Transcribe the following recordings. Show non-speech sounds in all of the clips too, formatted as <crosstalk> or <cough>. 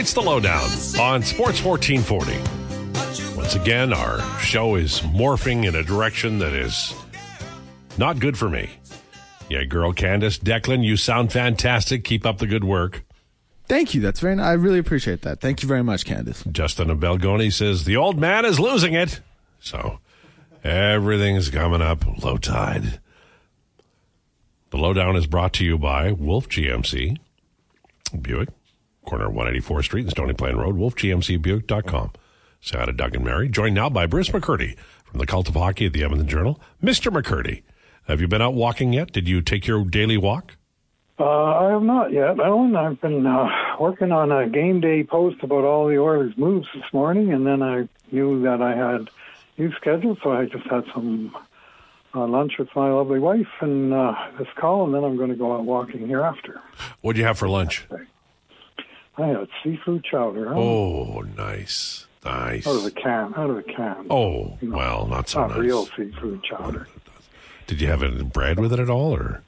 It's the lowdown on Sports 1440. Once again, our show is morphing in a direction that is not good for me. Yeah, girl Candace, Declan, you sound fantastic. Keep up the good work. Thank you. That's very. I really appreciate that. Thank you very much, Candace. Justin of Belgoni says the old man is losing it. So everything's coming up Lowetide. The lowdown is brought to you by Wolf GMC, Buick, corner of 184th Street and Stony Plain Road, wolfgmcbuick.com. Say hi to Doug and Mary. Joined now by Bruce McCurdy from the Cult of Hockey at the Edmonton Journal. Mr. McCurdy, have you been out walking yet? Did you take your daily walk? Uh, I have not yet, Allan. I've been uh, working on a game day post about all the Oilers' moves this morning, and then I knew that I had you scheduled, so I just had some uh, lunch with my lovely wife and uh, this call, and then I'm going to go out walking hereafter. What'd you have for lunch? I had seafood chowder. Huh? Oh, nice. Nice. Out of the can. Out of the can. Oh, you know, well, not so not nice. real seafood chowder. Did you have any bread with it at all, or?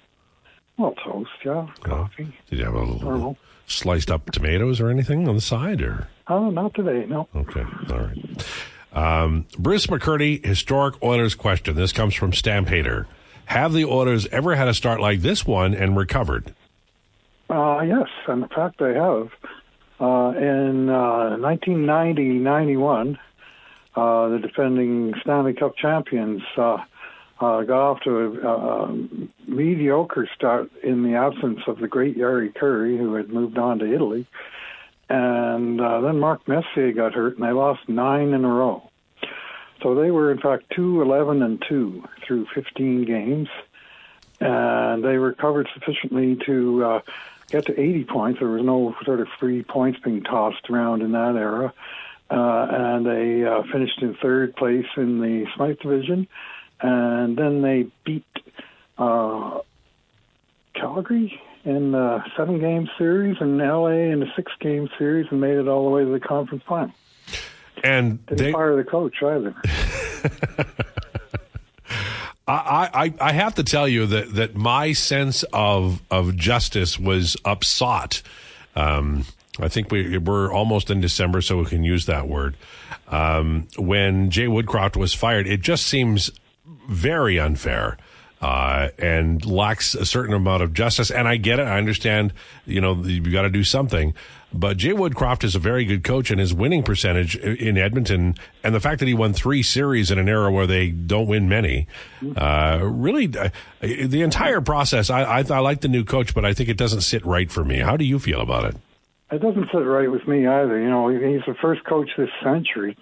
Well, toast, yeah, coffee. Did you have a little, sliced up tomatoes or anything on the side, or? Oh, not today, no. Okay, all right. Um, Bruce McCurdy, historic Oilers question. This comes from Stamphader. Have the Oilers ever had a start like this one and recovered? Uh, yes, and in fact, they have. Uh, in uh, 1990-91, uh, the defending Stanley Cup champions uh, uh, got off to a, a, mediocre start in the absence of the great Jari Kurri, who had moved on to Italy. And uh, then Mark Messier got hurt, and they lost nine in a row. So they were, in fact, 2 11 and 2 through 15 games. And they recovered sufficiently to uh, get to 80 points. There was no sort of free points being tossed around in that era. Uh, and they uh, finished in third place in the Smythe division. And then they beat uh, Calgary in a seven game series and LA in a six game series and made it all the way to the conference final. And Didn't they fire the coach either. <laughs> I, I, I have to tell you that, that my sense of, of justice was upsought. Um, I think we, we're almost in December, so we can use that word. Um, when Jay Woodcroft was fired, it just seems very unfair. Uh, and lacks a certain amount of justice. And I get it. I understand, you know, you got to do something. But Jay Woodcroft is a very good coach, and his winning percentage in Edmonton, and the fact that he won three series in an era where they don't win many, uh, really, uh, the entire process. I, I, I like the new coach, but I think it doesn't sit right for me. How do you feel about it? It doesn't sit right with me either. You know, he's the first coach this century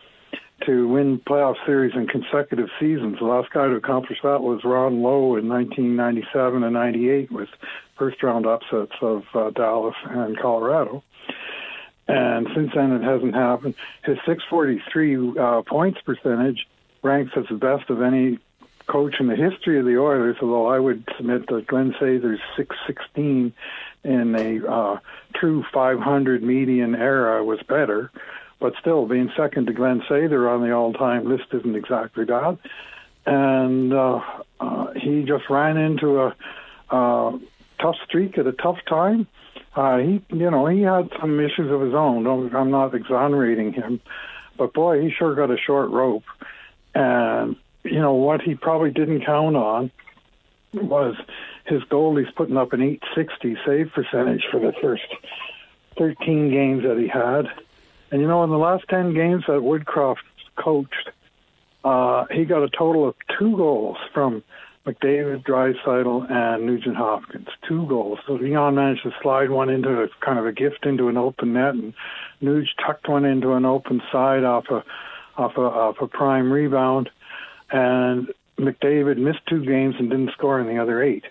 to win playoff series in consecutive seasons. The last guy to accomplish that was Ron Low in 1997 and 98 with first round upsets of uh, Dallas and Colorado. And since then, it hasn't happened. His 643 uh, points percentage ranks as the best of any coach in the history of the Oilers, although I would submit that Glenn Sather's 616 in a uh, true 500 median era was better. But still, being second to Glenn Sather on the all-time list isn't exactly that. And uh, uh, he just ran into a uh, tough streak at a tough time. Uh, he, you know, he had some issues of his own. Don't, I'm not exonerating him, but boy, he sure got a short rope. And you know what he probably didn't count on was his goalie's putting up an 860 save percentage for the first 13 games that he had. And you know, in the last 10 games that Woodcroft coached, uh, he got a total of two goals from McDavid, Draisaitl, and Nugent Hopkins. Two goals. So Leon managed to slide one into a kind of a gift into an open net, and Nuge tucked one into an open side off a off a off a prime rebound, and McDavid missed two games and didn't score in the other eight.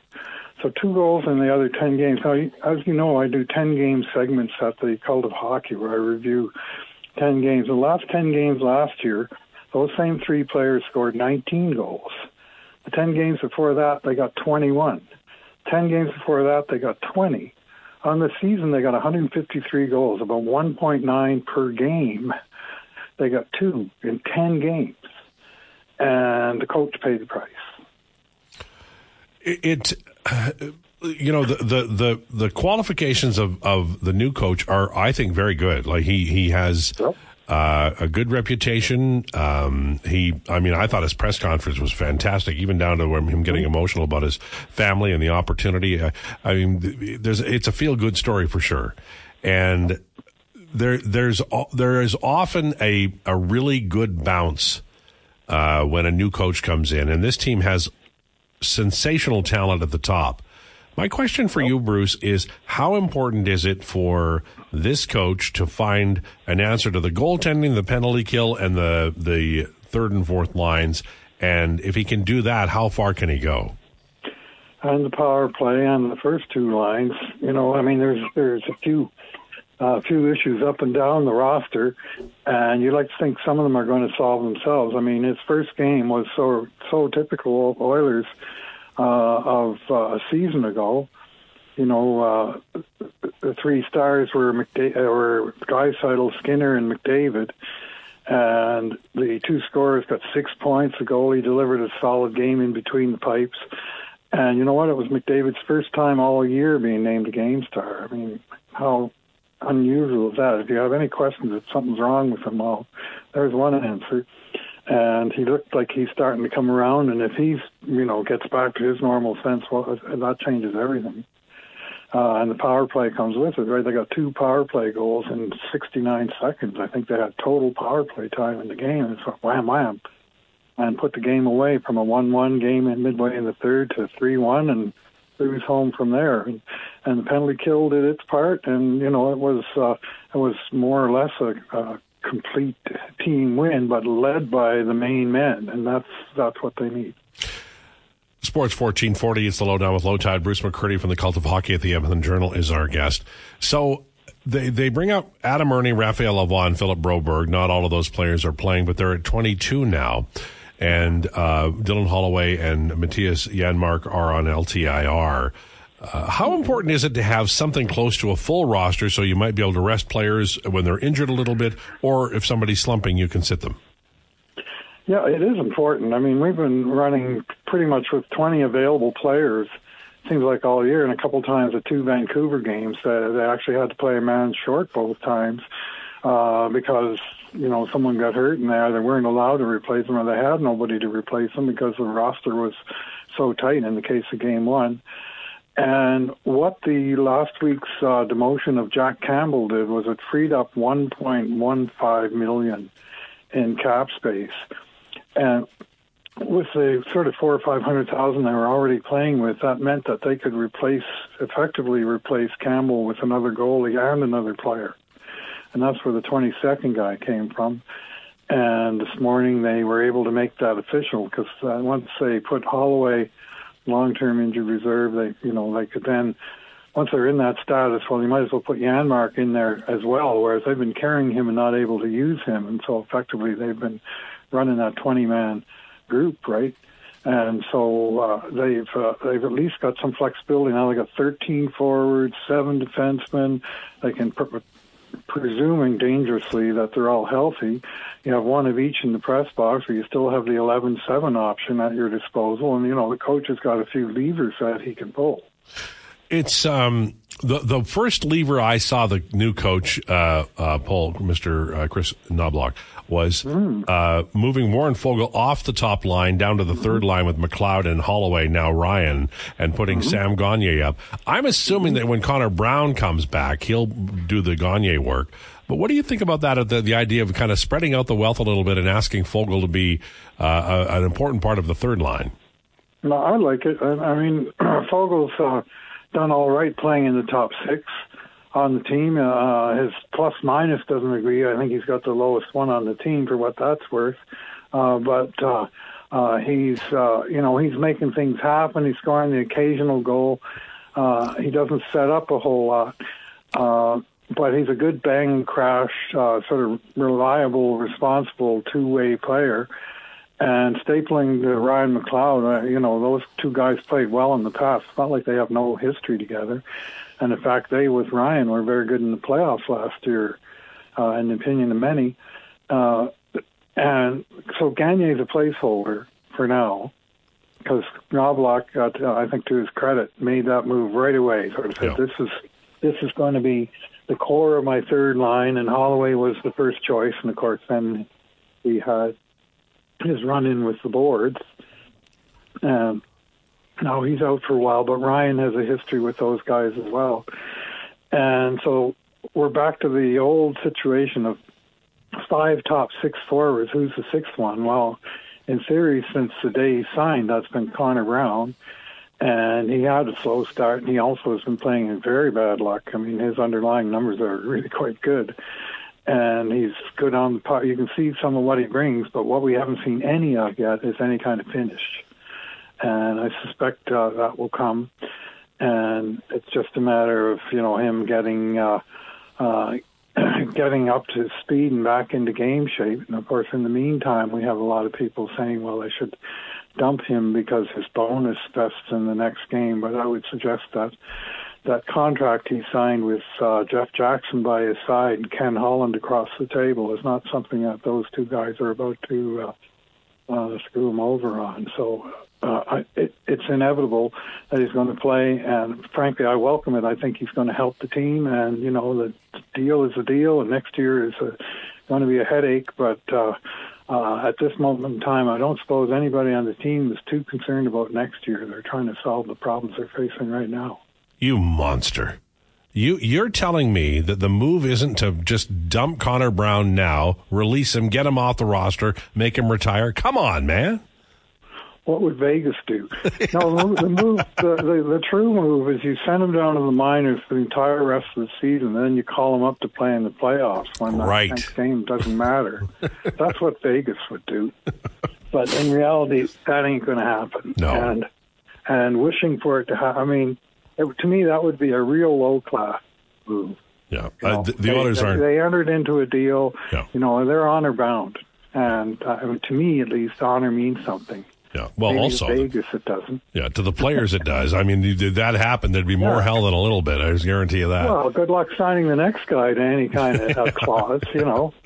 So two goals in the other ten games. Now, as you know, I do ten game segments at the Cult of Hockey where I review ten games. The last ten games last year, those same three players scored 19 goals. The 10 games before that, they got 21. 10 games before that, they got 20. On the season, they got 153 goals, about 1.9 per game. They got two in 10 games. And the coach paid the price. It, it you know the, the the the qualifications of of the new coach are I think very good. Like he he has. Yep. Uh, a good reputation. Um, he, I mean, I thought his press conference was fantastic, even down to him getting emotional about his family and the opportunity. I, I mean, there's it's a feel good story for sure, and there there's there is often a a really good bounce uh, when a new coach comes in, and this team has sensational talent at the top. My question for you, Bruce, is how important is it for this coach to find an answer to the goaltending, the penalty kill, and the the third and fourth lines? And if he can do that, how far can he go? And the power play on the first two lines, you know, I mean, there's there's a few a few issues up and down the roster, and you'd like to think some of them are going to solve themselves. I mean, his first game was so so typical Oilers uh, of uh, a season ago. You know, uh, the three stars were McDa- were Draisaitl, Skinner, and McDavid. And the two scorers got six points. The goalie delivered a solid game in between the pipes. And you know what? It was McDavid's first time all year being named a game star. I mean, how unusual is that? If you have any questions that something's wrong with him, well, there's one answer and he looked like he's starting to come around. And if he's, you know, gets back to his normal sense, well, that changes everything. Uh, and the power play comes with it, right? They got two power play goals in 69 seconds. I think they had total power play time in the game. It's like wham, wham, and put the game away from a 1-1 game in midway in the third to 3-1, and cruise home from there. And, and the penalty kill did its part, and you know it was uh, it was more or less a, a complete team win, but led by the main men, and that's that's what they need. Sports 1440, it's the lowdown with Lowetide. Bruce McCurdy from the Cult of Hockey at the Edmonton Journal is our guest. So they they bring up Adam Erne, Raphael Lavoie, Philip Broberg. Not all of those players are playing, but they're at 22 now. And uh, Dylan Holloway and Mattias Janmark are on LTIR. Uh, how important is it to have something close to a full roster so you might be able to rest players when they're injured a little bit, or if somebody's slumping, you can sit them? Yeah, it is important. I mean, we've been running pretty much with 20 available players, seems like all year, and a couple times at two Vancouver games that they actually had to play a man short both times uh, because you know someone got hurt and they either weren't allowed to replace them or they had nobody to replace them because the roster was so tight in the case of game one. And what the last week's uh, demotion of Jack Campbell did was it freed up 1.15 million in cap space, and with the sort of four or five hundred thousand they were already playing with, that meant that they could replace effectively replace Campbell with another goalie and another player, and that's where the 22nd guy came from. And this morning they were able to make that official because uh, once they put Holloway long-term injured reserve. They, you know, they could then, once they're in that status, well, you might as well put Janmark in there as well. Whereas they've been carrying him and not able to use him, and so effectively they've been running that 20-man group, right? And so uh, they've uh, they've at least got some flexibility now. They got 13 forwards, seven defensemen. They can presuming dangerously that they're all healthy, you have one of each in the press box, or you still have the 11 7 option at your disposal. And, you know, the coach has got a few levers that he can pull. It's um, the the first lever I saw the new coach uh, uh, pull, Mr. Uh, Kris Knoblauch, was mm. uh, moving Warren Foegele off the top line down to the mm-hmm. third line with McLeod and Holloway, now Ryan, and putting mm-hmm. Sam Gagner up. I'm assuming that when Connor Brown comes back, he'll do the Gagner work. But what do you think about that? The, the idea of kind of spreading out the wealth a little bit and asking Foegele to be uh, a, an important part of the third line? No, I like it. I, I mean, <clears throat> Foegele's uh, done all right playing in the top six on the team. Uh, his plus minus doesn't agree. I think he's got the lowest one on the team for what that's worth. Uh, but uh, uh, he's uh, you know he's making things happen. He's scoring the occasional goal. Uh, he doesn't set up a whole lot. Uh, but he's a good bang crash, uh, sort of reliable, responsible two way player. And stapling to Ryan McLeod, uh, you know, those two guys played well in the past. It's not like they have no history together. And in fact, they with Ryan were very good in the playoffs last year, uh, in the opinion of many. Uh, and so Gagner is a placeholder for now. because Knoblauch, got, uh, I think to his credit, made that move right away. Sort of said, Yeah. "This is this is going to be the core of my third line," and Holloway was the first choice, and of course then we had his run in with the boards. Um, now he's out for a while, but Ryan has a history with those guys as well, and so we're back to the old situation of five top six forwards. Who's the sixth one? Well, in theory, since the day he signed, that's been Connor Brown. And he had a slow start, and he also has been playing in very bad luck. I mean, his underlying numbers are really quite good. And he's good on the puck. You can see some of what he brings, but what we haven't seen any of yet is any kind of finish. And I suspect uh, that will come. And it's just a matter of, you know, him getting. Uh, uh, <clears throat> getting up to speed and back into game shape. And of course, in the meantime, we have a lot of people saying, well, they should dump him because his bonus vests in the next game. But I would suggest that that contract he signed with uh, Jeff Jackson by his side and Ken Holland across the table is not something that those two guys are about to uh, uh, screw him over on. So uh, I, it, it's inevitable that he's going to play, and frankly, I welcome it. I think he's going to help the team, and you know, the deal is a deal, and next year is a, going to be a headache. But uh, uh, at this moment in time, I don't suppose anybody on the team is too concerned about next year. They're trying to solve the problems they're facing right now. You monster. You you're telling me that the move isn't to just dump Connor Brown now, release him, get him off the roster, make him retire. Come on, man. What would Vegas do? no, the move, the, the, the, true move is you send him down to the minors for the entire rest of the season, and then you call him up to play in the playoffs when Right. that next game doesn't matter. That's what Vegas would do. But in reality, that ain't going to happen. No. And and wishing for it to happen. I mean, it, to me, that would be a real low class move. Yeah. You Uh, know, the the they, owners aren't. They entered into a deal. Yeah. You know, they're honor bound, and uh, to me, at least, honor means something. Yeah. Well, Maybe also, to Vegas, it doesn't. yeah, to the players it does. I mean, did that happen, there'd be more Yeah. hell than a little bit. I just guarantee you that. Well, good luck signing the next guy to any kind of uh, clause, you know. <laughs>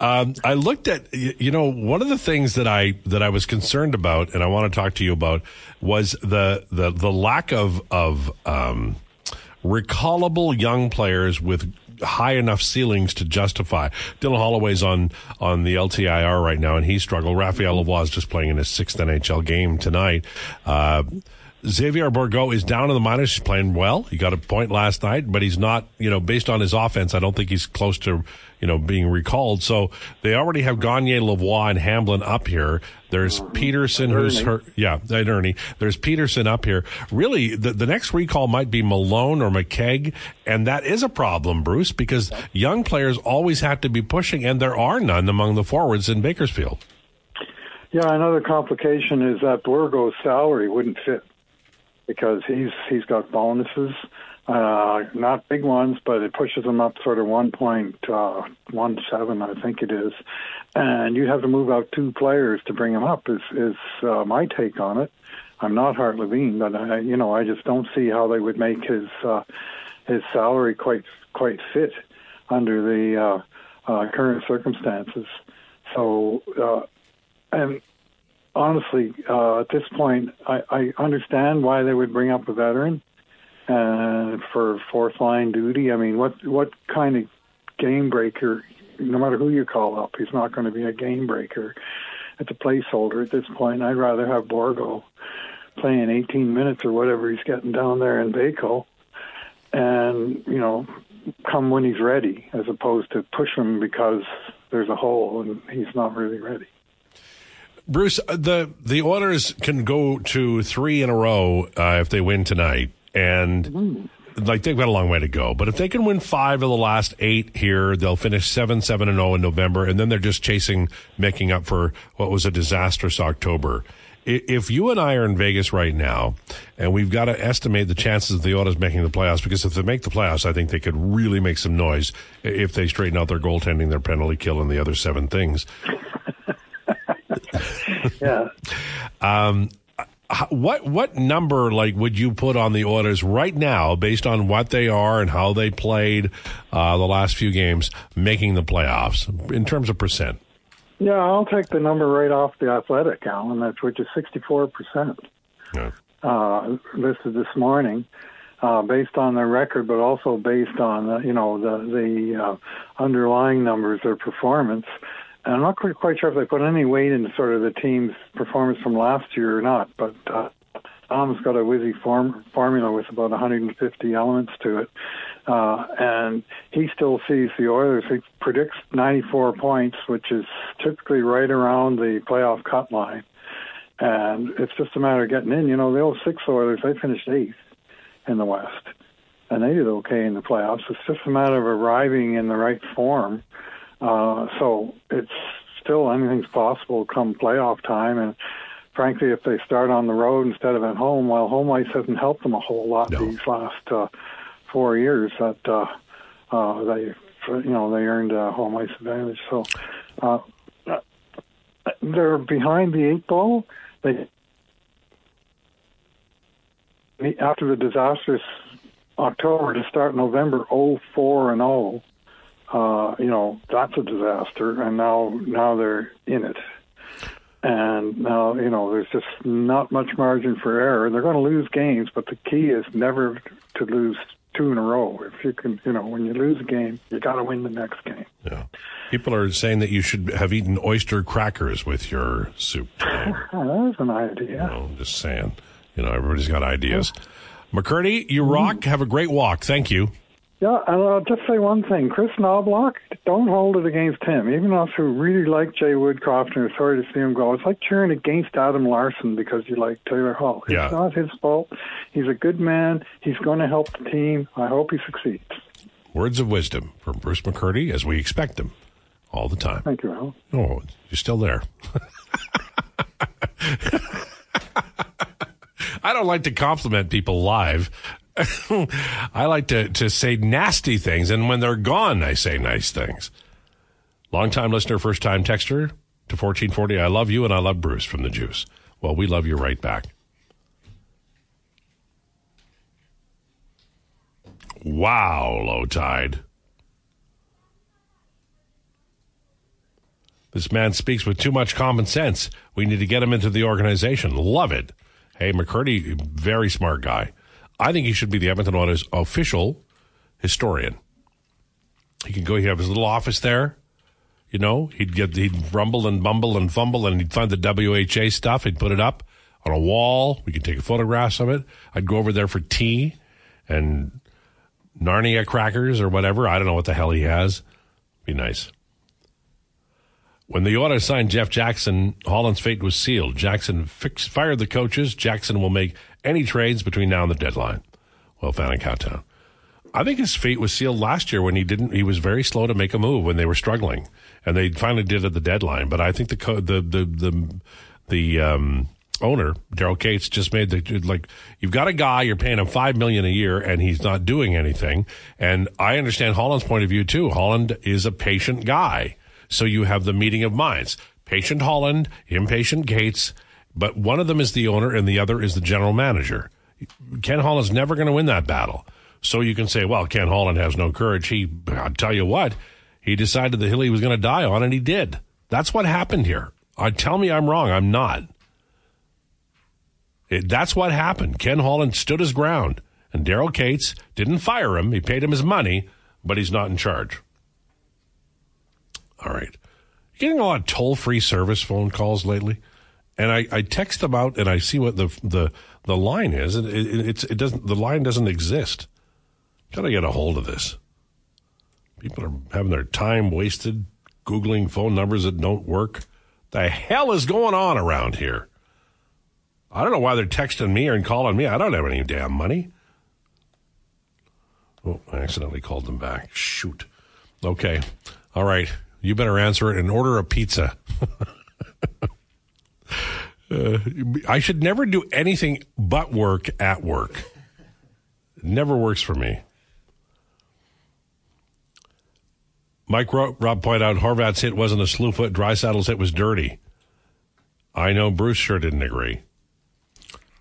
Um, I looked at, you know, one of the things that I that I was concerned about, and I want to talk to you about, was the the the lack of of um, recallable young players with high enough ceilings to justify. Dylan Holloway's on on the LTIR right now, and he struggled. Raphael Lavoie is just playing in his sixth NHL game tonight. Uh, Xavier Bourgault is down in the minors. He's playing well. He got a point last night, but he's not, you know, based on his offense, I don't think he's close to, you know, being recalled. So they already have Gagner, Lavoie, and Hamblin up here. There's oh, Pederson, who's hurt. Yeah, and Erne. There's Pederson up here. Really, the, the next recall might be Malone or McKegg, and that is a problem, Bruce, because young players always have to be pushing, and there are none among the forwards in Bakersfield. Yeah, another complication is that Bourgault's salary wouldn't fit because he's he's got bonuses, uh, not big ones, but it pushes him up sort of one point uh, one seven, I think it is, and you'd have to move out two players to bring him up. Is is uh, my take on it? I'm not Hart Levine, but I, you know I just don't see how they would make his uh, his salary quite quite fit under the uh, uh, current circumstances. So, uh, and honestly, uh, at this point, I, I understand why they would bring up a veteran uh, for fourth line duty. I mean, what what kind of game breaker? No matter who you call up, he's not going to be a game breaker. It's a placeholder at this point. I'd rather have Bourgault playing 18 minutes or whatever he's getting down there in Baco, and you know, come when he's ready, as opposed to push him because there's a hole and he's not really ready. Bruce, uh, the the Oilers can go to three in a row uh, if they win tonight, and like they've got a long way to go. But if they can win five of the last eight here, they'll finish seven, seven, and zero in November, and then they're just chasing, making up for what was a disastrous October. If you and I are in Vegas right now, and we've got to estimate the chances of the Oilers making the playoffs, because if they make the playoffs, I think they could really make some noise if they straighten out their goaltending, their penalty kill, and the other seven things. <laughs> Yeah. H- what what number like would you put on the Oilers right now, based on what they are and how they played uh, the last few games, making the playoffs in terms of percent? Yeah, I'll take the number right off the athletic, Allan, that's which is 64%. Yeah. uh, listed this morning, uh, based on their record, but also based on the, you know the the uh, underlying numbers, their performance. And I'm not quite, quite sure if they put any weight into sort of the team's performance from last year or not, but. Uh, Dom's got a whizzy form, formula with about 150 elements to it, uh, and he still sees the Oilers. He predicts 94 points, which is typically right around the playoff cut line and it's just a matter of getting in. You know, the old six Oilers they finished eighth in the West, and they did okay in the playoffs. It's just a matter of arriving in the right form. So it's still anything's possible come playoff time, and frankly, if they start on the road instead of at home, well, home ice hasn't helped them a whole lot No. these last uh, four years. That uh, uh, they, you know, they earned a home ice advantage. So. Uh, they're behind the eight ball. They after the disastrous October to start November 04 and 0. Uh, you know that's a disaster, and now now they're in it, and now you know there's just not much margin for error. They're going to lose games, but the key is never to lose two in a row. If you can, you know, when you lose a game, you got to win the next game. Yeah. People are saying that you should have eaten oyster crackers with your soup today. <laughs> Oh, that's an idea. I'm just saying. You know, everybody's got ideas. McCurdy, you rock. Have a great walk. Thank you. Yeah, and I'll just say one thing. Kris Knoblauch, don't hold it against him. Even us who really like Jay Woodcroft and are sorry to see him go, it's like cheering against Adam Larsson because you like Taylor Hall. Yeah. It's not his fault. He's a good man. He's going to help the team. I hope he succeeds. Words of wisdom from Bruce McCurdy as we expect him all the time. Thank you, Al. Oh, you're still there. <laughs> I don't like to compliment people live. <laughs> I like to, to say nasty things, and when they're gone, I say nice things. Longtime listener, first time texter to 1440. I love you and I love Bruce from the Juice. Well, we love you right back. Wow, Lowetide. This man speaks with too much common sense. We need to get him into the organization. Love it. Hey, McCurdy, very smart guy. I think he should be the Edmonton Oilers official historian. He could go, he'd have his little office there. You know, he'd get, he'd rumble and bumble and fumble and he'd find the WHA stuff. He'd put it up on a wall. We could take photographs of it. I'd go over there for tea and Narnia crackers or whatever. I don't know what the hell he has. Be nice. When the Oilers signed Jeff Jackson, Holland's fate was sealed. Jackson fixed, fired the coaches. Jackson will make any trades between now and the deadline. Well, fan in Cowtown. I think his fate was sealed last year when he didn't. He was very slow to make a move when they were struggling, and they finally did at the deadline. But I think the co- the the the the um, owner Daryl Katz just made the like you've got a guy you're paying him five million a year and he's not doing anything. And I understand Holland's point of view too. Holland is a patient guy, so you have the meeting of minds. Patient Holland, impatient Gates, but one of them is the owner and the other is the general manager. Ken Holland's never going to win that battle. So you can say, well, Ken Holland has no courage. He, I'll tell you what, he decided the hill he was going to die on, and he did. That's what happened here. Uh, tell me I'm wrong. I'm not. It, that's what happened. Ken Holland stood his ground, and Daryl Katz didn't fire him. He paid him his money, but he's not in charge. All right. Getting a lot of toll free service phone calls lately. And I, I text them out and I see what the the, the line is. And it, it, it's, it doesn't the line doesn't exist. Got to get a hold of this. People are having their time wasted googling phone numbers that don't work. The hell is going on around here? I don't know why they're texting me and calling me. I don't have any damn money. Oh, I accidentally called them back. Shoot. Okay. All right. You better answer it and order a pizza. <laughs> uh, I should never do anything but work at work. It never works for me. Mike Ro- Rob pointed out Horvat's hit wasn't a slew foot. Draisaitl's hit was dirty. I know Bruce sure didn't agree.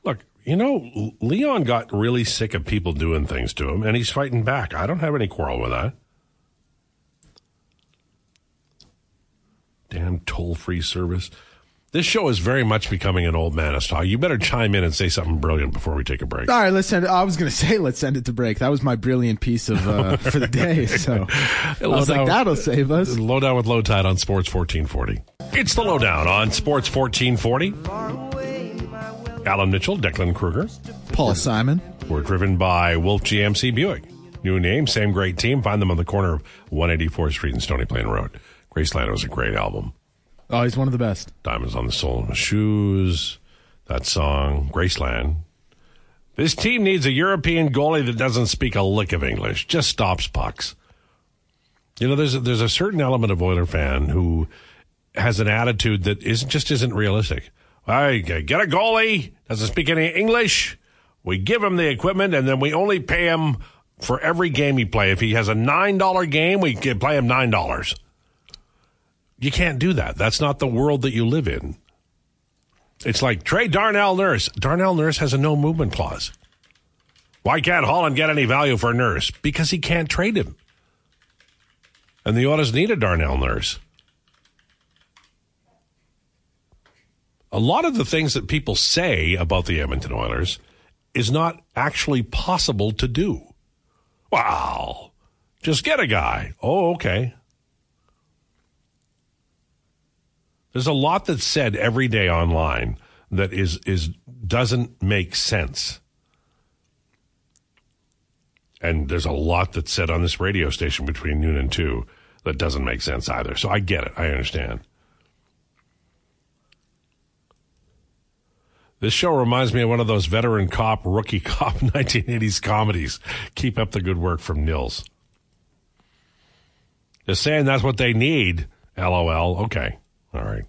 Look, you know, Leon got really sick of people doing things to him, and he's fighting back. I don't have any quarrel with that. Damn toll free service. This show is very much becoming an old man talk. You better chime in and say something brilliant before we take a break. All right, let's send. It, I was going to say let's send it to break. That was my brilliant piece of uh, <laughs> for the day. So I was like, that'll save us. Lowdown with Lowetide on Sports 1440. It's the Lowdown on Sports 1440. Allan Mitchell, Declan Kruger, Paul Simon. We're driven by Wolf GMC Buick. New name, same great team. Find them on the corner of 184th Street and Stony Plain Road. Graceland was a great album. Oh, he's one of the best. Diamonds on the Sole of My Shoes. That song, Graceland. This team needs a European goalie that doesn't speak a lick of English, just stops pucks. You know, there's a, there's a certain element of Oiler fan who has an attitude that isn't just isn't realistic. I get a goalie doesn't speak any English. We give him the equipment, and then we only pay him for every game he play. If he has a nine dollar game, we play him nine dollars. You can't do that. That's not the world that you live in. It's like trade Darnell Nurse. Darnell Nurse has a no movement clause. Why can't Holland get any value for Nurse? Because he can't trade him. And the Oilers need a Darnell Nurse. A lot of the things that people say about the Edmonton Oilers is not actually possible to do. Wow. Just get a guy. Oh, okay. There's a lot that's said every day online that is is doesn't make sense. And there's a lot that's said on this radio station between noon and 2 that doesn't make sense either. So I get it. I understand. This show reminds me of one of those veteran cop, rookie <laughs> cop 1980s comedies. Keep up the good work from Nils. Just saying that's what they need. LOL. Okay. All right.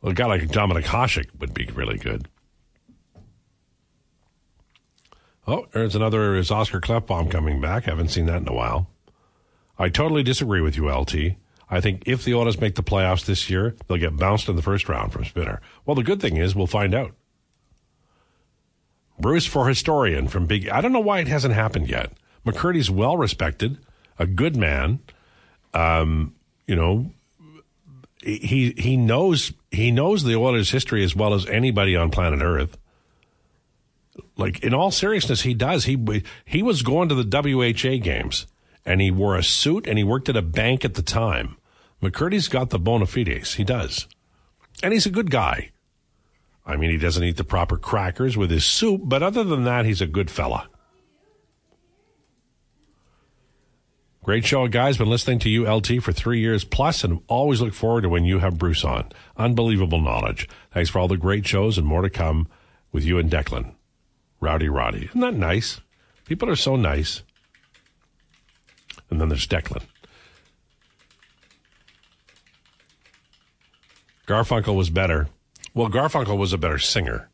Well, a guy like Dominik Hasek would be really good. Oh, there's another is Oscar Klefbom coming back. Haven't seen that in a while. I totally disagree with you, LT. I think if the Oilers make the playoffs this year, they'll get bounced in the first round from Spinner. Well, the good thing is we'll find out. Bruce for historian from Big. I don't know why it hasn't happened yet. McCurdy's well respected, a good man. Um, you know, he he knows he knows the Oilers' history as well as anybody on planet Earth. Like in all seriousness, he does. He he was going to the WHA games and he wore a suit and he worked at a bank at the time. McCurdy's got the bona fides. He does, and he's a good guy. I mean, he doesn't eat the proper crackers with his soup, but other than that, he's a good fella. Great show, guys. Been listening to you, LT, for three years plus, and always look forward to when you have Bruce on. Unbelievable knowledge. Thanks for all the great shows and more to come with you and Declan. Rowdy Roddy. Isn't that nice? People are so nice. And then there's Declan. Garfunkel was better. Well, Garfunkel was a better singer.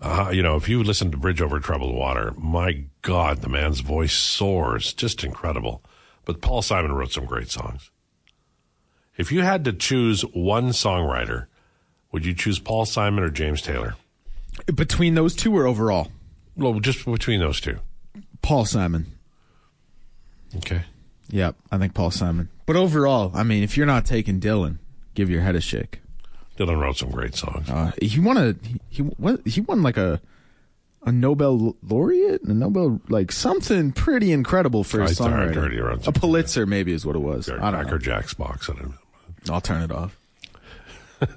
Uh, you know, if you listen to Bridge Over Troubled Water, my God, the man's voice soars. Just incredible. But Paul Simon wrote some great songs. If you had to choose one songwriter, would you choose Paul Simon or James Taylor? Between those two or overall? Well, just between those two. Paul Simon. Okay. Yep, I think Paul Simon. But overall, I mean, if you're not taking Dylan, give your head a shake. Dylan wrote some great songs. Uh, he won a he what he won like a a Nobel laureate, a Nobel like something pretty incredible for his I heard songwriting. he wrote A. Pulitzer maybe is what it was. I don't know. Jack's box. I don't know. I'll turn it off. <laughs>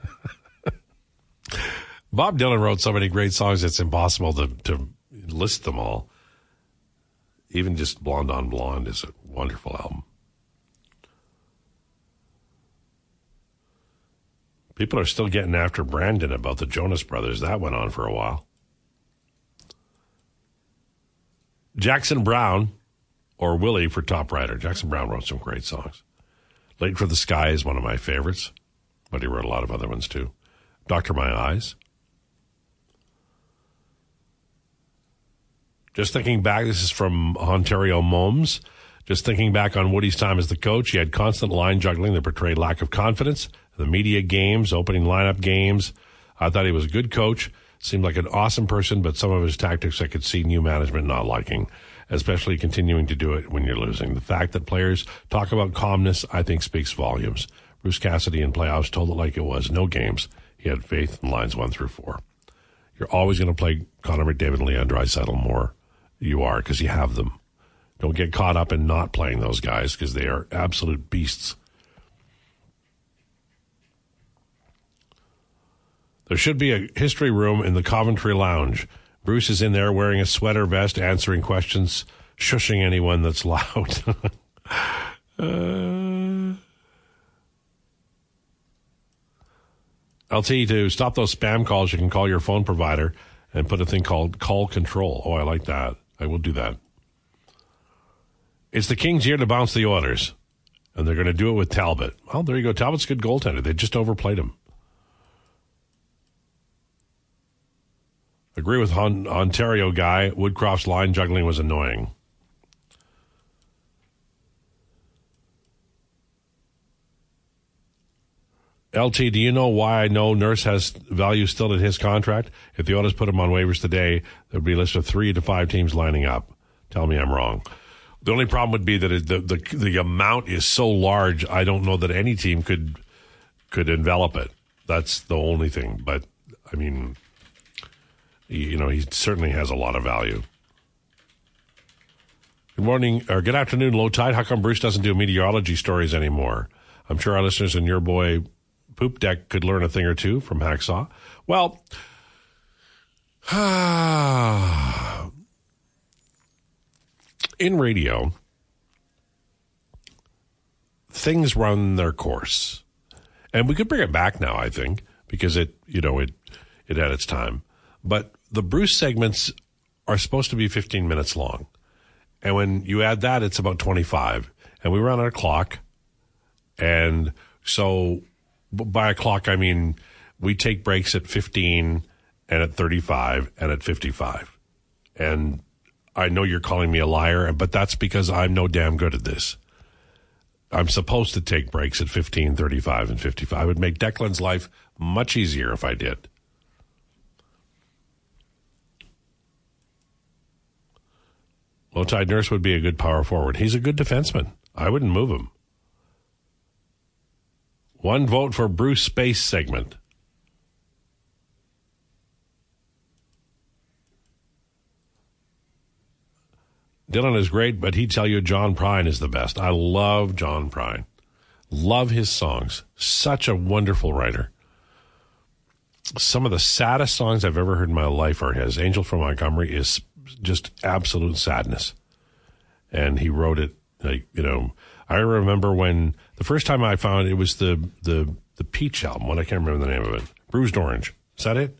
Bob Dylan wrote so many great songs, it's impossible to, to list them all. Even just Blonde on Blonde is a wonderful album. People are still getting after Brandon about the Jonas Brothers. That went on for a while. Jackson Browne, or Willie for top writer. Jackson Browne wrote some great songs. Late for the Sky is one of my favorites, but he wrote a lot of other ones too. Doctor My Eyes. Just thinking back, this is from Ontario Moms. Just thinking back on Woody's time as the coach, he had constant line juggling that portrayed lack of confidence. The media games, opening lineup games. I thought he was a good coach. Seemed like an awesome person, but some of his tactics I could see new management not liking, especially continuing to do it when you're losing. The fact that players talk about calmness, I think, speaks volumes. Bruce Cassidy in playoffs told it like it was. No games. He had faith in lines one through four. You're always going to play Connor McDavid and Leon Draisaitl more. You are because you have them. Don't get caught up in not playing those guys because they are absolute beasts. There should be a history room in the Coventry Lounge. Bruce is in there wearing a sweater vest, answering questions, shushing anyone that's <laughs> loud. uh... LT, to stop those spam calls, you can call your phone provider and put a thing called call control. Oh, I like that. I will do that. It's the Kings' year to bounce the Oilers, and they're going to do it with Talbot. Well, there you go. Talbot's a good goaltender. They just overplayed him. Agree with Ontario guy. Woodcroft's line juggling was annoying. LT, do you know why I know Nurse has value still in his contract? If the Oilers put him on waivers today, there would be a list of three to five teams lining up. Tell me I'm wrong. The only problem would be that it, the, the the amount is so large. I don't know that any team could could envelop it. That's the only thing. But I mean, you know, he certainly has a lot of value. Good morning or good afternoon, Lowetide. How come Bruce doesn't do meteorology stories anymore? I'm sure our listeners and your boy Poop Deck could learn a thing or two from Hacksaw. Well, <sighs> in radio, things run their course. And we could bring it back now, I think, because it, you know, it, it had its time. But the Bruce segments are supposed to be 15 minutes long. And when you add that, it's about 25. And we run on a clock. And so by a clock, I mean we take breaks at 15 and at 35 and at 55. And I know you're calling me a liar, but that's because I'm no damn good at this. I'm supposed to take breaks at 15, 35, and 55. It would make Declan's life much easier if I did. Lowetide nurse would be a good power forward. He's a good defenseman. I wouldn't move him. One vote for Bruce Space segment. Dylan is great, but he'd tell you John Prine is the best. I love John Prine. Love his songs. Such a wonderful writer. Some of the saddest songs I've ever heard in my life are his. Angel from Montgomery is just absolute sadness. And he wrote it like, you know, I remember when the first time I found it, was the the the Peach album. What I can't remember the name of it. Bruised Orange. Is that it?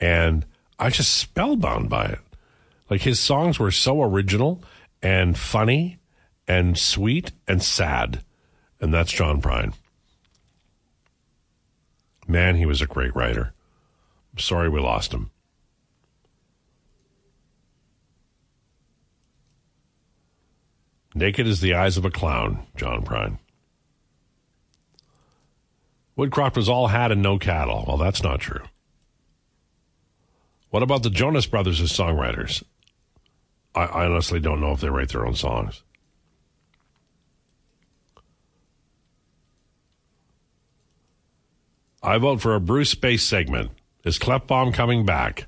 And I just spellbound by it. Like his songs were so original and funny and sweet and sad. And that's John Prine. Man, he was a great writer. I'm sorry we lost him. Naked as the eyes of a clown, John Prine. Woodcroft was all hat and no cattle. Well, that's not true. What about the Jonas Brothers as songwriters? I, I honestly don't know if they write their own songs. I vote for a Bruce Space segment. Is Klefbom coming back?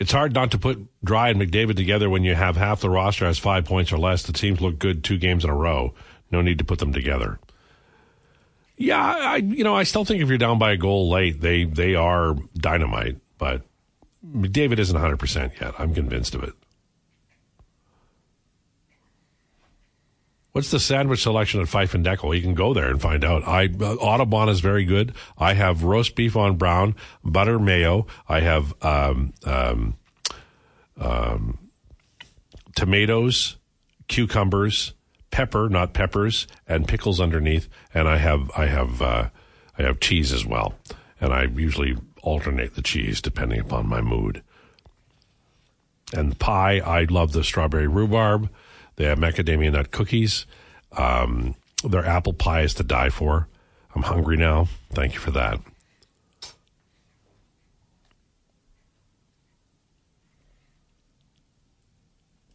It's hard not to put Dry and McDavid together when you have half the roster has five points or less. The teams look good two games in a row. No need to put them together. Yeah, I you know I still think if you're down by a goal late, they they are dynamite. But McDavid isn't 100 percent yet. I'm convinced of it. What's the sandwich selection at Fife N' Dekel? You can go there and find out. I uh, Audubon is very good. I have roast beef on brown, butter mayo. I have um, um, um, tomatoes, cucumbers, pepper, not peppers, and pickles underneath. And I have I have uh, I have cheese as well. And I usually alternate the cheese depending upon my mood. And the pie, I love the strawberry rhubarb. They have macadamia nut cookies. Um, their apple pie is to die for. I'm hungry now. Thank you for that.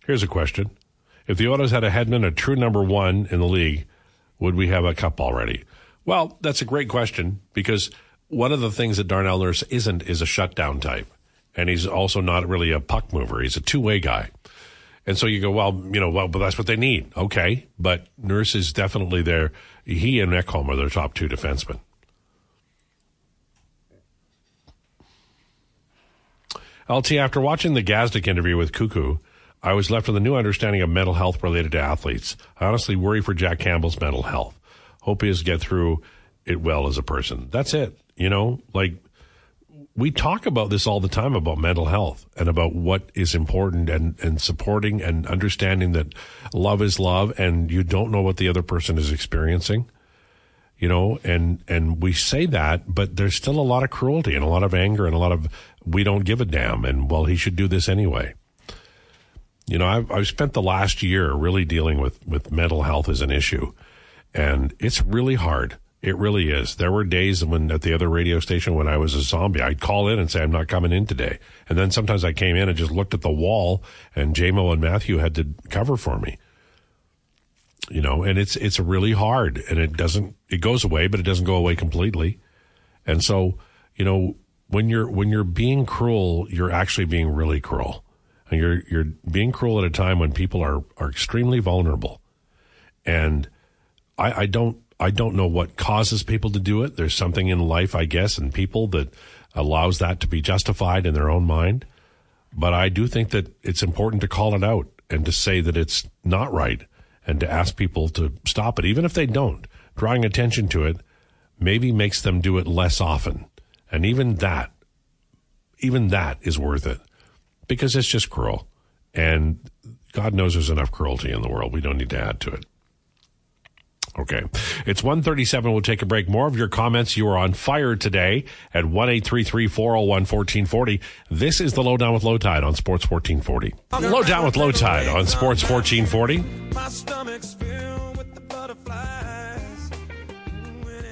Here's a question: If the Oilers had a headman, a true number one in the league, would we have a cup already? Well, that's a great question because one of the things that Darnell Nurse isn't is a shutdown type, and he's also not really a puck mover. He's a two way guy. And so you go, well, you know, well, but that's what they need. Okay. But Nurse is definitely there. He and Ekholm are their top two defensemen. LT, after watching the Gazdic interview with Cuckoo, I was left with a new understanding of mental health related to athletes. I honestly worry for Jack Campbell's mental health. Hope he has get through it well as a person. That's it. You know, like we talk about this all the time about mental health and about what is important and, and supporting and understanding that love is love and you don't know what the other person is experiencing you know and and we say that but there's still a lot of cruelty and a lot of anger and a lot of we don't give a damn and well he should do this anyway you know i've, I've spent the last year really dealing with with mental health as an issue and it's really hard it really is. There were days when at the other radio station when I was a zombie, I'd call in and say, I'm not coming in today. And then sometimes I came in and just looked at the wall and JMO and Matthew had to cover for me. You know, and it's, it's really hard and it doesn't, it goes away, but it doesn't go away completely. And so, you know, when you're, when you're being cruel, you're actually being really cruel. And you're, you're being cruel at a time when people are, are extremely vulnerable. And I, I don't, I don't know what causes people to do it. There's something in life, I guess, and people that allows that to be justified in their own mind. But I do think that it's important to call it out and to say that it's not right and to ask people to stop it, even if they don't. Drawing attention to it maybe makes them do it less often. And even that, even that is worth it because it's just cruel. And God knows there's enough cruelty in the world. We don't need to add to it. Okay. It's 137. We'll take a break. More of your comments. You are on fire today at 1-833-401-1440. This is the Lowdown with Lowetide on Sports 1440. Lowdown with Lowetide on Sports 1440.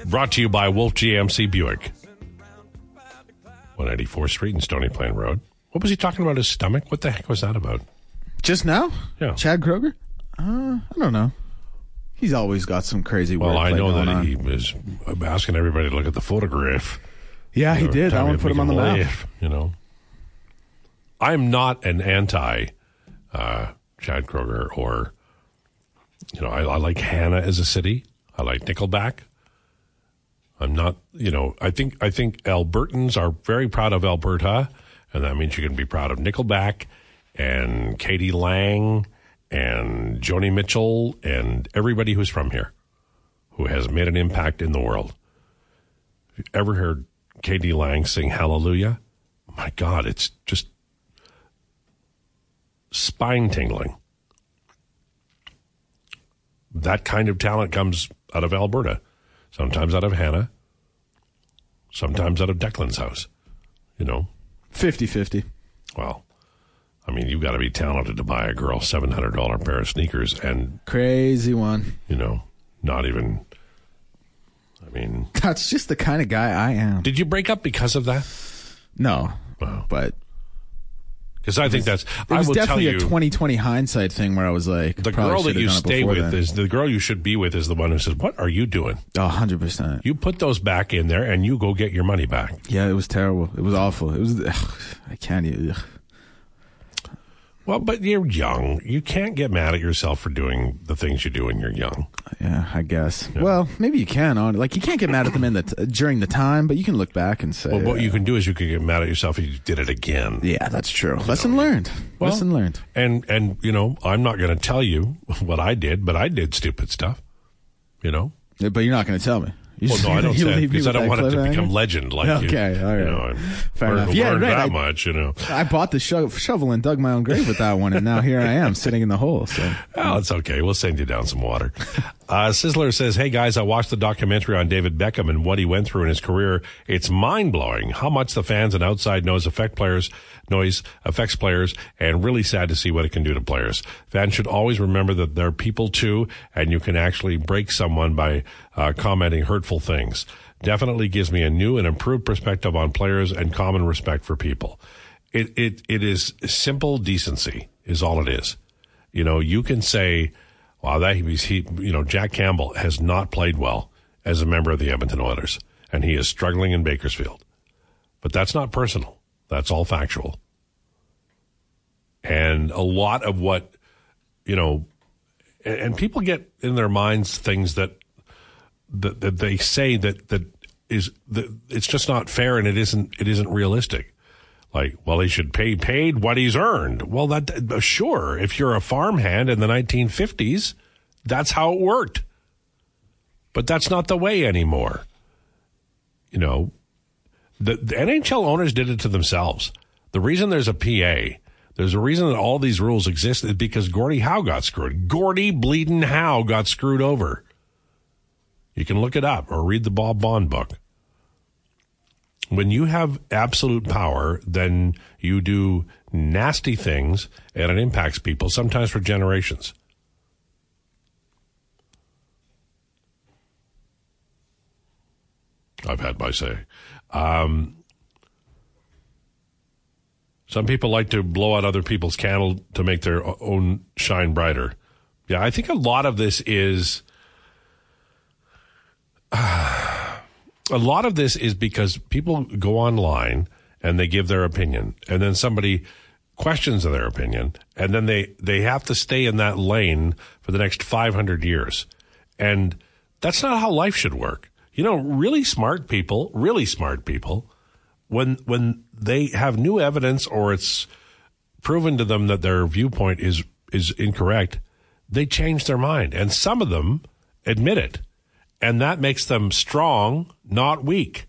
Brought to you by Wolf GMC Buick. 184th Street and Stony Plain Road. What was he talking about his stomach? What the heck was that about? Just now? Yeah. Chad Kroeger? Uh, I don't know. He's always got some crazy. Well, I know that on. he was asking everybody to look at the photograph. Yeah, he did. I want to put him on the map. You know, I'm not an anti uh, Chad Kroeger or you know I, I like Hanna as a city. I like Nickelback. I'm not, you know, I think I think Albertans are very proud of Alberta, and that means you can be proud of Nickelback and k.d. lang and Joni Mitchell and everybody who's from here who has made an impact in the world. Have you ever heard k.d. lang sing Hallelujah? My God, it's just spine tingling. That kind of talent comes out of Alberta, sometimes out of Hanna, sometimes out of Declan's house. You know, 50-50. well, I mean, you've got to be talented to buy a girl seven hundred dollar pair of sneakers, and Crazy one. you know, not even. I mean, <laughs> That's just the kind of guy I am. did you break up because of that? No, Wow. but Because I think that's. it I was definitely you, a 2020 hindsight thing where I was like, the girl that you stay with then. is the girl you should be with is the one who says, "What are you doing? Oh, 100%. You put those back in there, and you go get your money back." Yeah, it was terrible. It was awful. It was. Ugh, I can't even. ugh. Well, but you're young. You can't get mad at yourself for doing the things you do when you're young. Yeah, I guess. Well, maybe you can. On like, you can't get mad at them in the t- during the time, but you can look back and say, Well, what uh, you can do is you can get mad at yourself if you did it again. Yeah, that's true. Lesson learned. Well, Lesson learned. And and you know, I'm not going to tell you <laughs> what I did, but I did stupid stuff. You know. Yeah, But you're not going to tell me. You Well, no, I don't <laughs> you say because I don't want it to become eh? legend. Like you, Okay, all you right. know, I Fair learned, enough. Yeah, right, that I- much. You know. I bought the sho- shovel and dug my own grave with that one, and now here I am sitting in the hole. So <laughs> Oh, it's okay. We'll send you down some water. Uh, Sizzler says, Hey guys, I watched the documentary on David Beckham and what he went through in his career. It's mind blowing how much the fans and outside noise affect players, noise affects players and really sad to see what it can do to players. Fans should always remember that they're people too and you can actually break someone by uh, commenting hurtful things. Definitely gives me a new and improved perspective on players and common respect for people. It, it, it is simple decency is all it is. You know, you can say, wow, that he's, he, you know, Jack Campbell has not played well as a member of the Edmonton Oilers, and he is struggling in Bakersfield. But that's not personal. That's all factual. And a lot of what, you know, and, and people get in their minds things that, that, that they say that, that is, that it's just not fair and it isn't, it isn't realistic. Like, well, he should pay paid what he's earned. Well, that, uh, sure. If you're a farmhand in the 1950s, that's how it worked. But that's not the way anymore. You know, the, the NHL owners did it to themselves. The reason there's a PA, there's a reason that all these rules exist is because Gordie Howe got screwed. Gordie bleeding Howe got screwed over. You can look it up or read the Bob Bond book. When you have absolute power, then you do nasty things and it impacts people, sometimes for generations. I've had my say. Um, some people like to blow out other people's candle to make their own shine brighter. Yeah, I think a lot of this is. <sighs> Uh, a lot of this is because people go online and they give their opinion, and then somebody questions their opinion, and then they, they have to stay in that lane for the next 500 years. And that's not how life should work. You know, really smart people, really smart people, when when they have new evidence or it's proven to them that their viewpoint is is incorrect, they change their mind, and some of them admit it, and that makes them strong, not weak.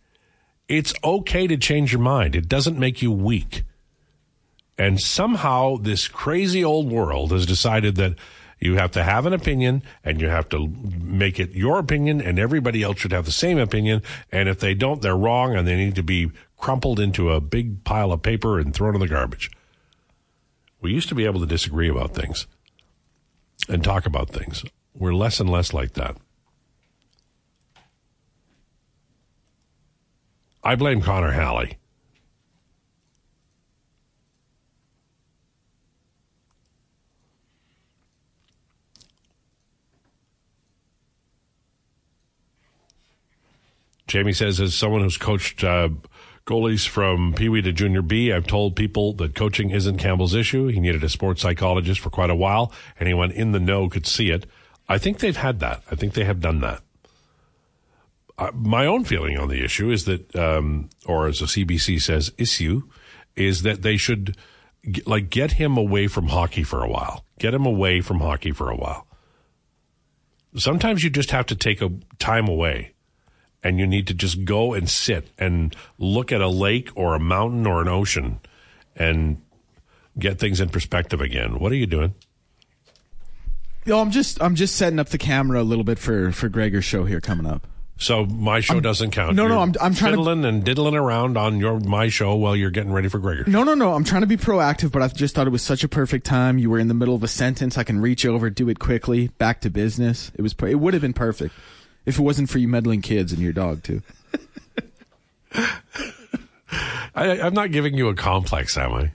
It's okay to change your mind. It doesn't make you weak. And somehow this crazy old world has decided that you have to have an opinion and you have to make it your opinion and everybody else should have the same opinion. And if they don't, they're wrong and they need to be crumpled into a big pile of paper and thrown in the garbage. We used to be able to disagree about things and talk about things. We're less and less like that. I blame Connor Halley. Jamie says, as someone who's coached uh, goalies from Pee Wee to Junior B, I've told people that coaching isn't Campbell's issue. He needed a sports psychologist for quite a while. Anyone in the know could see it. I think they've had that. I think they have done that. My own feeling on the issue is that, um, or as the CBC says, issue is that they should like get him away from hockey for a while. Get him away from hockey for a while. Sometimes you just have to take a time away and you need to just go and sit and look at a lake or a mountain or an ocean and get things in perspective again. What are you doing? Yo, I'm just I'm just setting up the camera a little bit for for Gregor's show here coming up. So my show I'm, doesn't count. No, you're no, I'm I'm trying fiddling to, and diddling around on your my show while you're getting ready for Gregor. No, no, no. I'm trying to be proactive, but I just thought it was such a perfect time. You were in the middle of a sentence. I can reach over, do it quickly, back to business. It was it would have been perfect. If it wasn't for you meddling kids and your dog too. <laughs> I, I'm not giving you a complex, am I?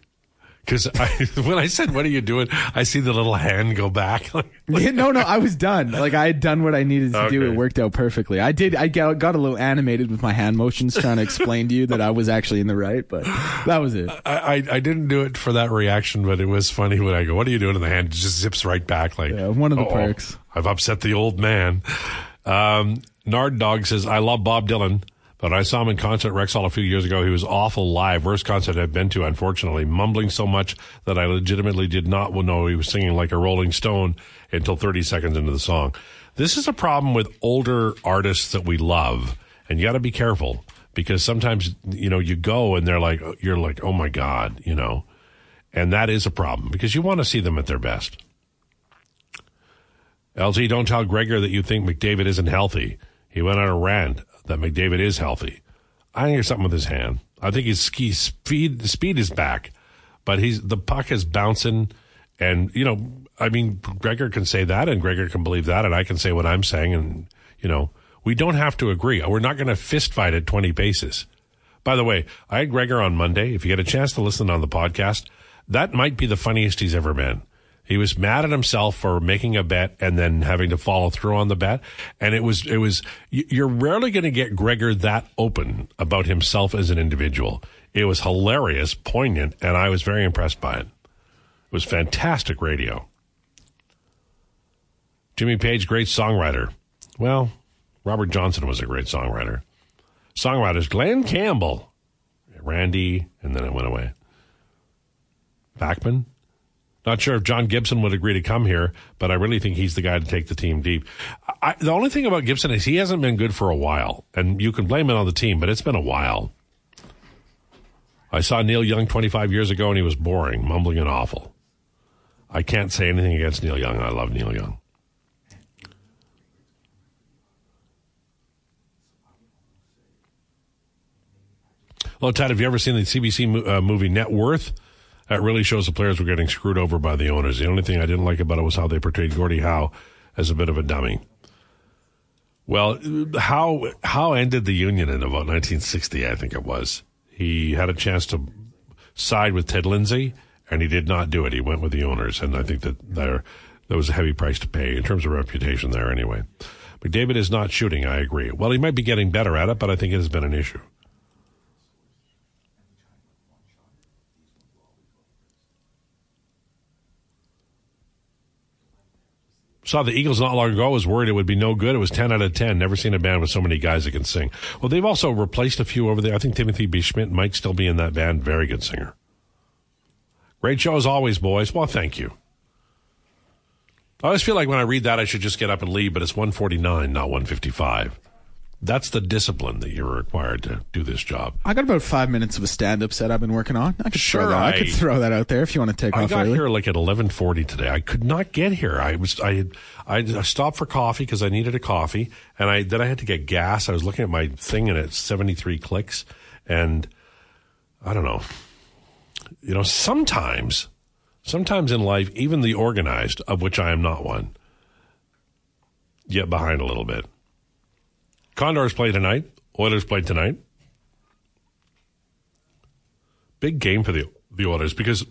Because <laughs> when I said, "What are you doing?" I see the little hand go back. <laughs> yeah, no, no, I was done. Like I had done what I needed to okay. do. It worked out perfectly. I did. I got, got a little animated with my hand motions, trying to explain to you that I was actually in the right. But that was it. I, I, I didn't do it for that reaction, but it was funny when I go, "What are you doing?" And the hand it just zips right back. Like yeah, one of the perks. I've upset the old man. Um, Nard Dog says, I love Bob Dylan, but I saw him in concert at Rexall a few years ago. He was awful live. Worst concert I've been to, unfortunately. Mumbling so much that I legitimately did not know he was singing like a Rolling Stone until 30 seconds into the song. This is a problem with older artists that we love, and you got to be careful because sometimes, you know, you go and they're like, you're like, oh my God, you know, and that is a problem because you want to see them at their best. LT, don't tell Gregor that you think McDavid isn't healthy. He went on a rant that McDavid is healthy. I think there's something with his hand. I think his ski speed speed is back, but he's the puck is bouncing, and you know, I mean, Gregor can say that, and Gregor can believe that, and I can say what I'm saying, and you know, we don't have to agree. We're not going to fist fight at 20 paces. By the way, I had Gregor on Monday. If you get a chance to listen on the podcast, that might be the funniest he's ever been He was mad at himself for making a bet and then having to follow through on the bet. And it was, it was, you're rarely going to get Gregor that open about himself as an individual. It was hilarious, poignant, and I was very impressed by it. It was fantastic radio. Jimmy Page, great songwriter. Well, Robert Johnson was a great songwriter. Songwriters, Glen Campbell, Randy, and then it went away. Bachman, not sure if John Gibson would agree to come here, but I really think he's the guy to take the team deep. I, the only thing about Gibson is he hasn't been good for a while, and you can blame it on the team, but it's been a while. I saw Neil Young 25 years ago, and he was boring, mumbling, and awful. I can't say anything against Neil Young. I love Neil Young. Well, Ted, have you ever seen the CBC uh, movie Net Worth? That really shows the players were getting screwed over by the owners. The only thing I didn't like about it was how they portrayed Gordie Howe as a bit of a dummy. Well, Howe Howe ended the union in about 1960, I think it was. He had a chance to side with Ted Lindsay, and he did not do it. He went with the owners, and I think that there there was a heavy price to pay in terms of reputation there. Anyway, McDavid is not shooting. I agree. Well, he might be getting better at it, but I think it has been an issue. Saw the Eagles not long ago. Was worried it would be no good. It was ten out of ten. Never seen a band with so many guys that can sing. Well, they've also replaced a few over there. I think Timothy B. Schmit might still be in that band. Very good singer. Great show as always, boys. Well, thank you. I always feel like when I read that, I should just get up and leave, but it's 149, not 155. That's the discipline that you're required to do this job. I got about five minutes of a stand-up set I've been working on. I could Sure, throw that. I, I- could throw that out there if you want to take I off I got early. here like at 11:40 today. I could not get here. I was I I, I stopped for coffee because I needed a coffee, and I then I had to get gas. I was looking at my thing and it's 73 clicks, and I don't know. You know, sometimes, sometimes in life, even the organized, of which I am not one, get behind a little bit. Condors play tonight. Oilers play tonight. Big game for the the Oilers because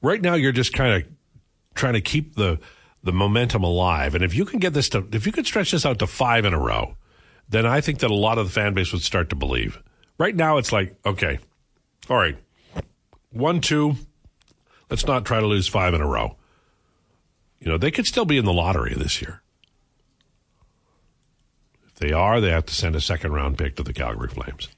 right now you're just kind of trying to keep the the momentum alive. And if you can get this to if you could stretch this out to five in a row, then I think that a lot of the fan base would start to believe. Right now it's like, okay, all right, one, two, let's not try to lose five in a row. You know, they could still be in the lottery this year. They are, they have to send a second round pick to the Calgary Flames.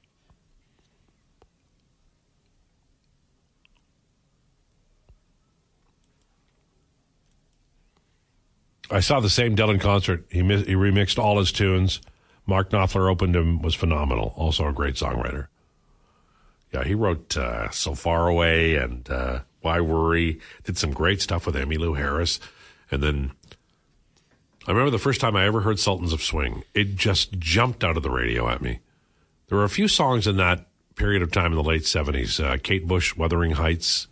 I saw the same Dylan concert. He mi- he remixed all his tunes. Mark Knopfler opened him. Was phenomenal. Also a great songwriter. Yeah, he wrote uh, "So Far Away" and uh, "Why Worry." Did some great stuff with Emmylou Harris, and then I remember the first time I ever heard Sultans of Swing. It just jumped out of the radio at me. There were a few songs in that period of time in the late seventies. Uh, Kate Bush, "Wuthering Heights."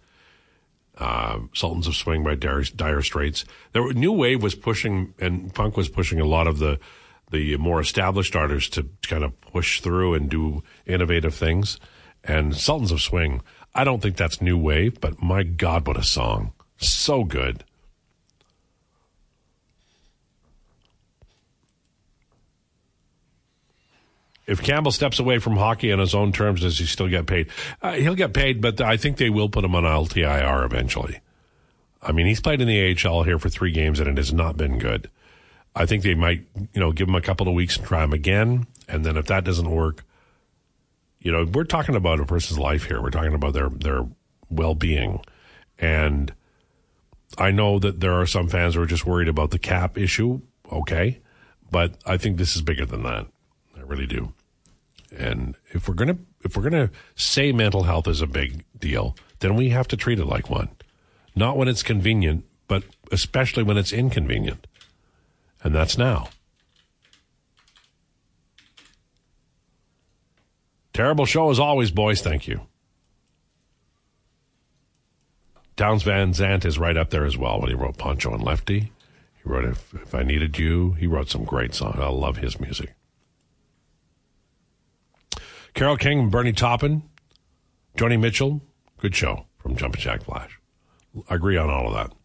uh, Sultans of Swing by Dire, Dire Straits. There were, New Wave was pushing and punk was pushing a lot of the the more established artists to kind of push through and do innovative things. And Sultans of Swing, I don't think that's New Wave, but my God, what a song! So good. If Campbell steps away from hockey on his own terms, does he still get paid? Uh, he'll get paid, but I think they will put him on LTIR eventually. I mean, he's played in the AHL here for three games, and it has not been good. I think they might, you know, give him a couple of weeks and try him again, and then if that doesn't work, you know, we're talking about a person's life here. We're talking about their their well being, and I know that there are some fans who are just worried about the cap issue. Okay, but I think this is bigger than that. Really do. And if we're gonna if we're gonna say mental health is a big deal, then we have to treat it like one. Not when it's convenient, but especially when it's inconvenient. And that's now. Terrible show as always, boys. Thank you. Townes Van Zandt is right up there as well when he wrote Pancho and Lefty. He wrote If, if I Needed You. He wrote some great songs. I love his music. Carole King, and Bernie Taupin, Joni Mitchell. Good show from Jumpin' Jack Flash. I agree on all of that.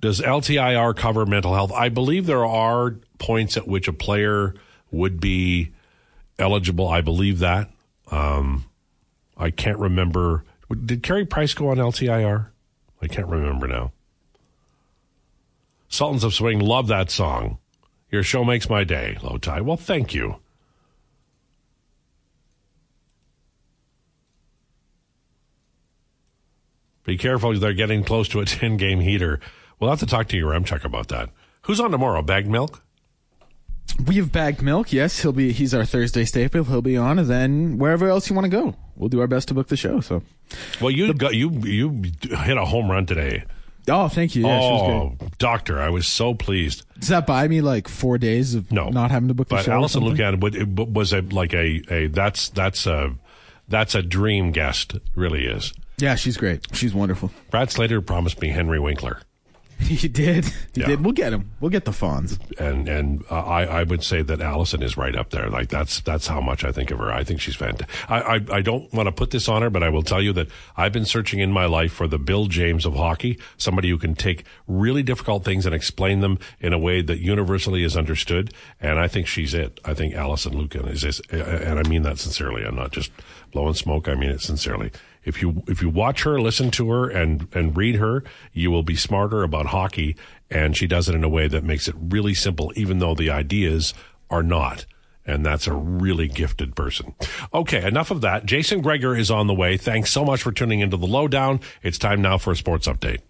Does LTIR cover mental health? I believe there are points at which a player would be eligible. I believe that. Um, I can't remember. Did Carey Price go on LTIR? I can't remember now. Sultans of Swing, love that song. Your show makes my day, Lowetide. Well, thank you. Be careful, they're getting close to a <laughs> 10 game heater. We'll have to talk to your Remchuk about that. Who's on tomorrow? Bagged milk? We have bagged milk. Yes, he'll be. He's our Thursday staple. He'll be on, and then wherever else you want to go, we'll do our best to book the show. So, well, you got you you hit a home run today. Oh, thank you. Yeah, oh, doctor, I was so pleased. Does that buy me like four days of no, not having to book the but show? Alison Lukan was a like a, a that's that's a that's a dream guest. Really is. Yeah, she's great. She's wonderful. Brad Slater promised me Henry Winkler. <laughs> He did. He yeah. did. We'll get him. We'll get the Fonz. And and uh, I I would say that Alison is right up there. Like that's that's how much I think of her. I think she's fantastic. I I, I don't want to put this on her, but I will tell you that I've been searching in my life for the Bill James of hockey, somebody who can take really difficult things and explain them in a way that universally is understood. And I think she's it. I think Alison Lukan is, is and I mean that sincerely. I'm not just blowing smoke. I mean it sincerely if you if you watch her, listen to her, and and read her, you will be smarter about hockey. And she does it in a way that makes it really simple, even though the ideas are not. And that's a really gifted person. Okay, enough of that. Jason Gregor is on the way. Thanks so much for tuning into the lowdown. It's time now for a sports update.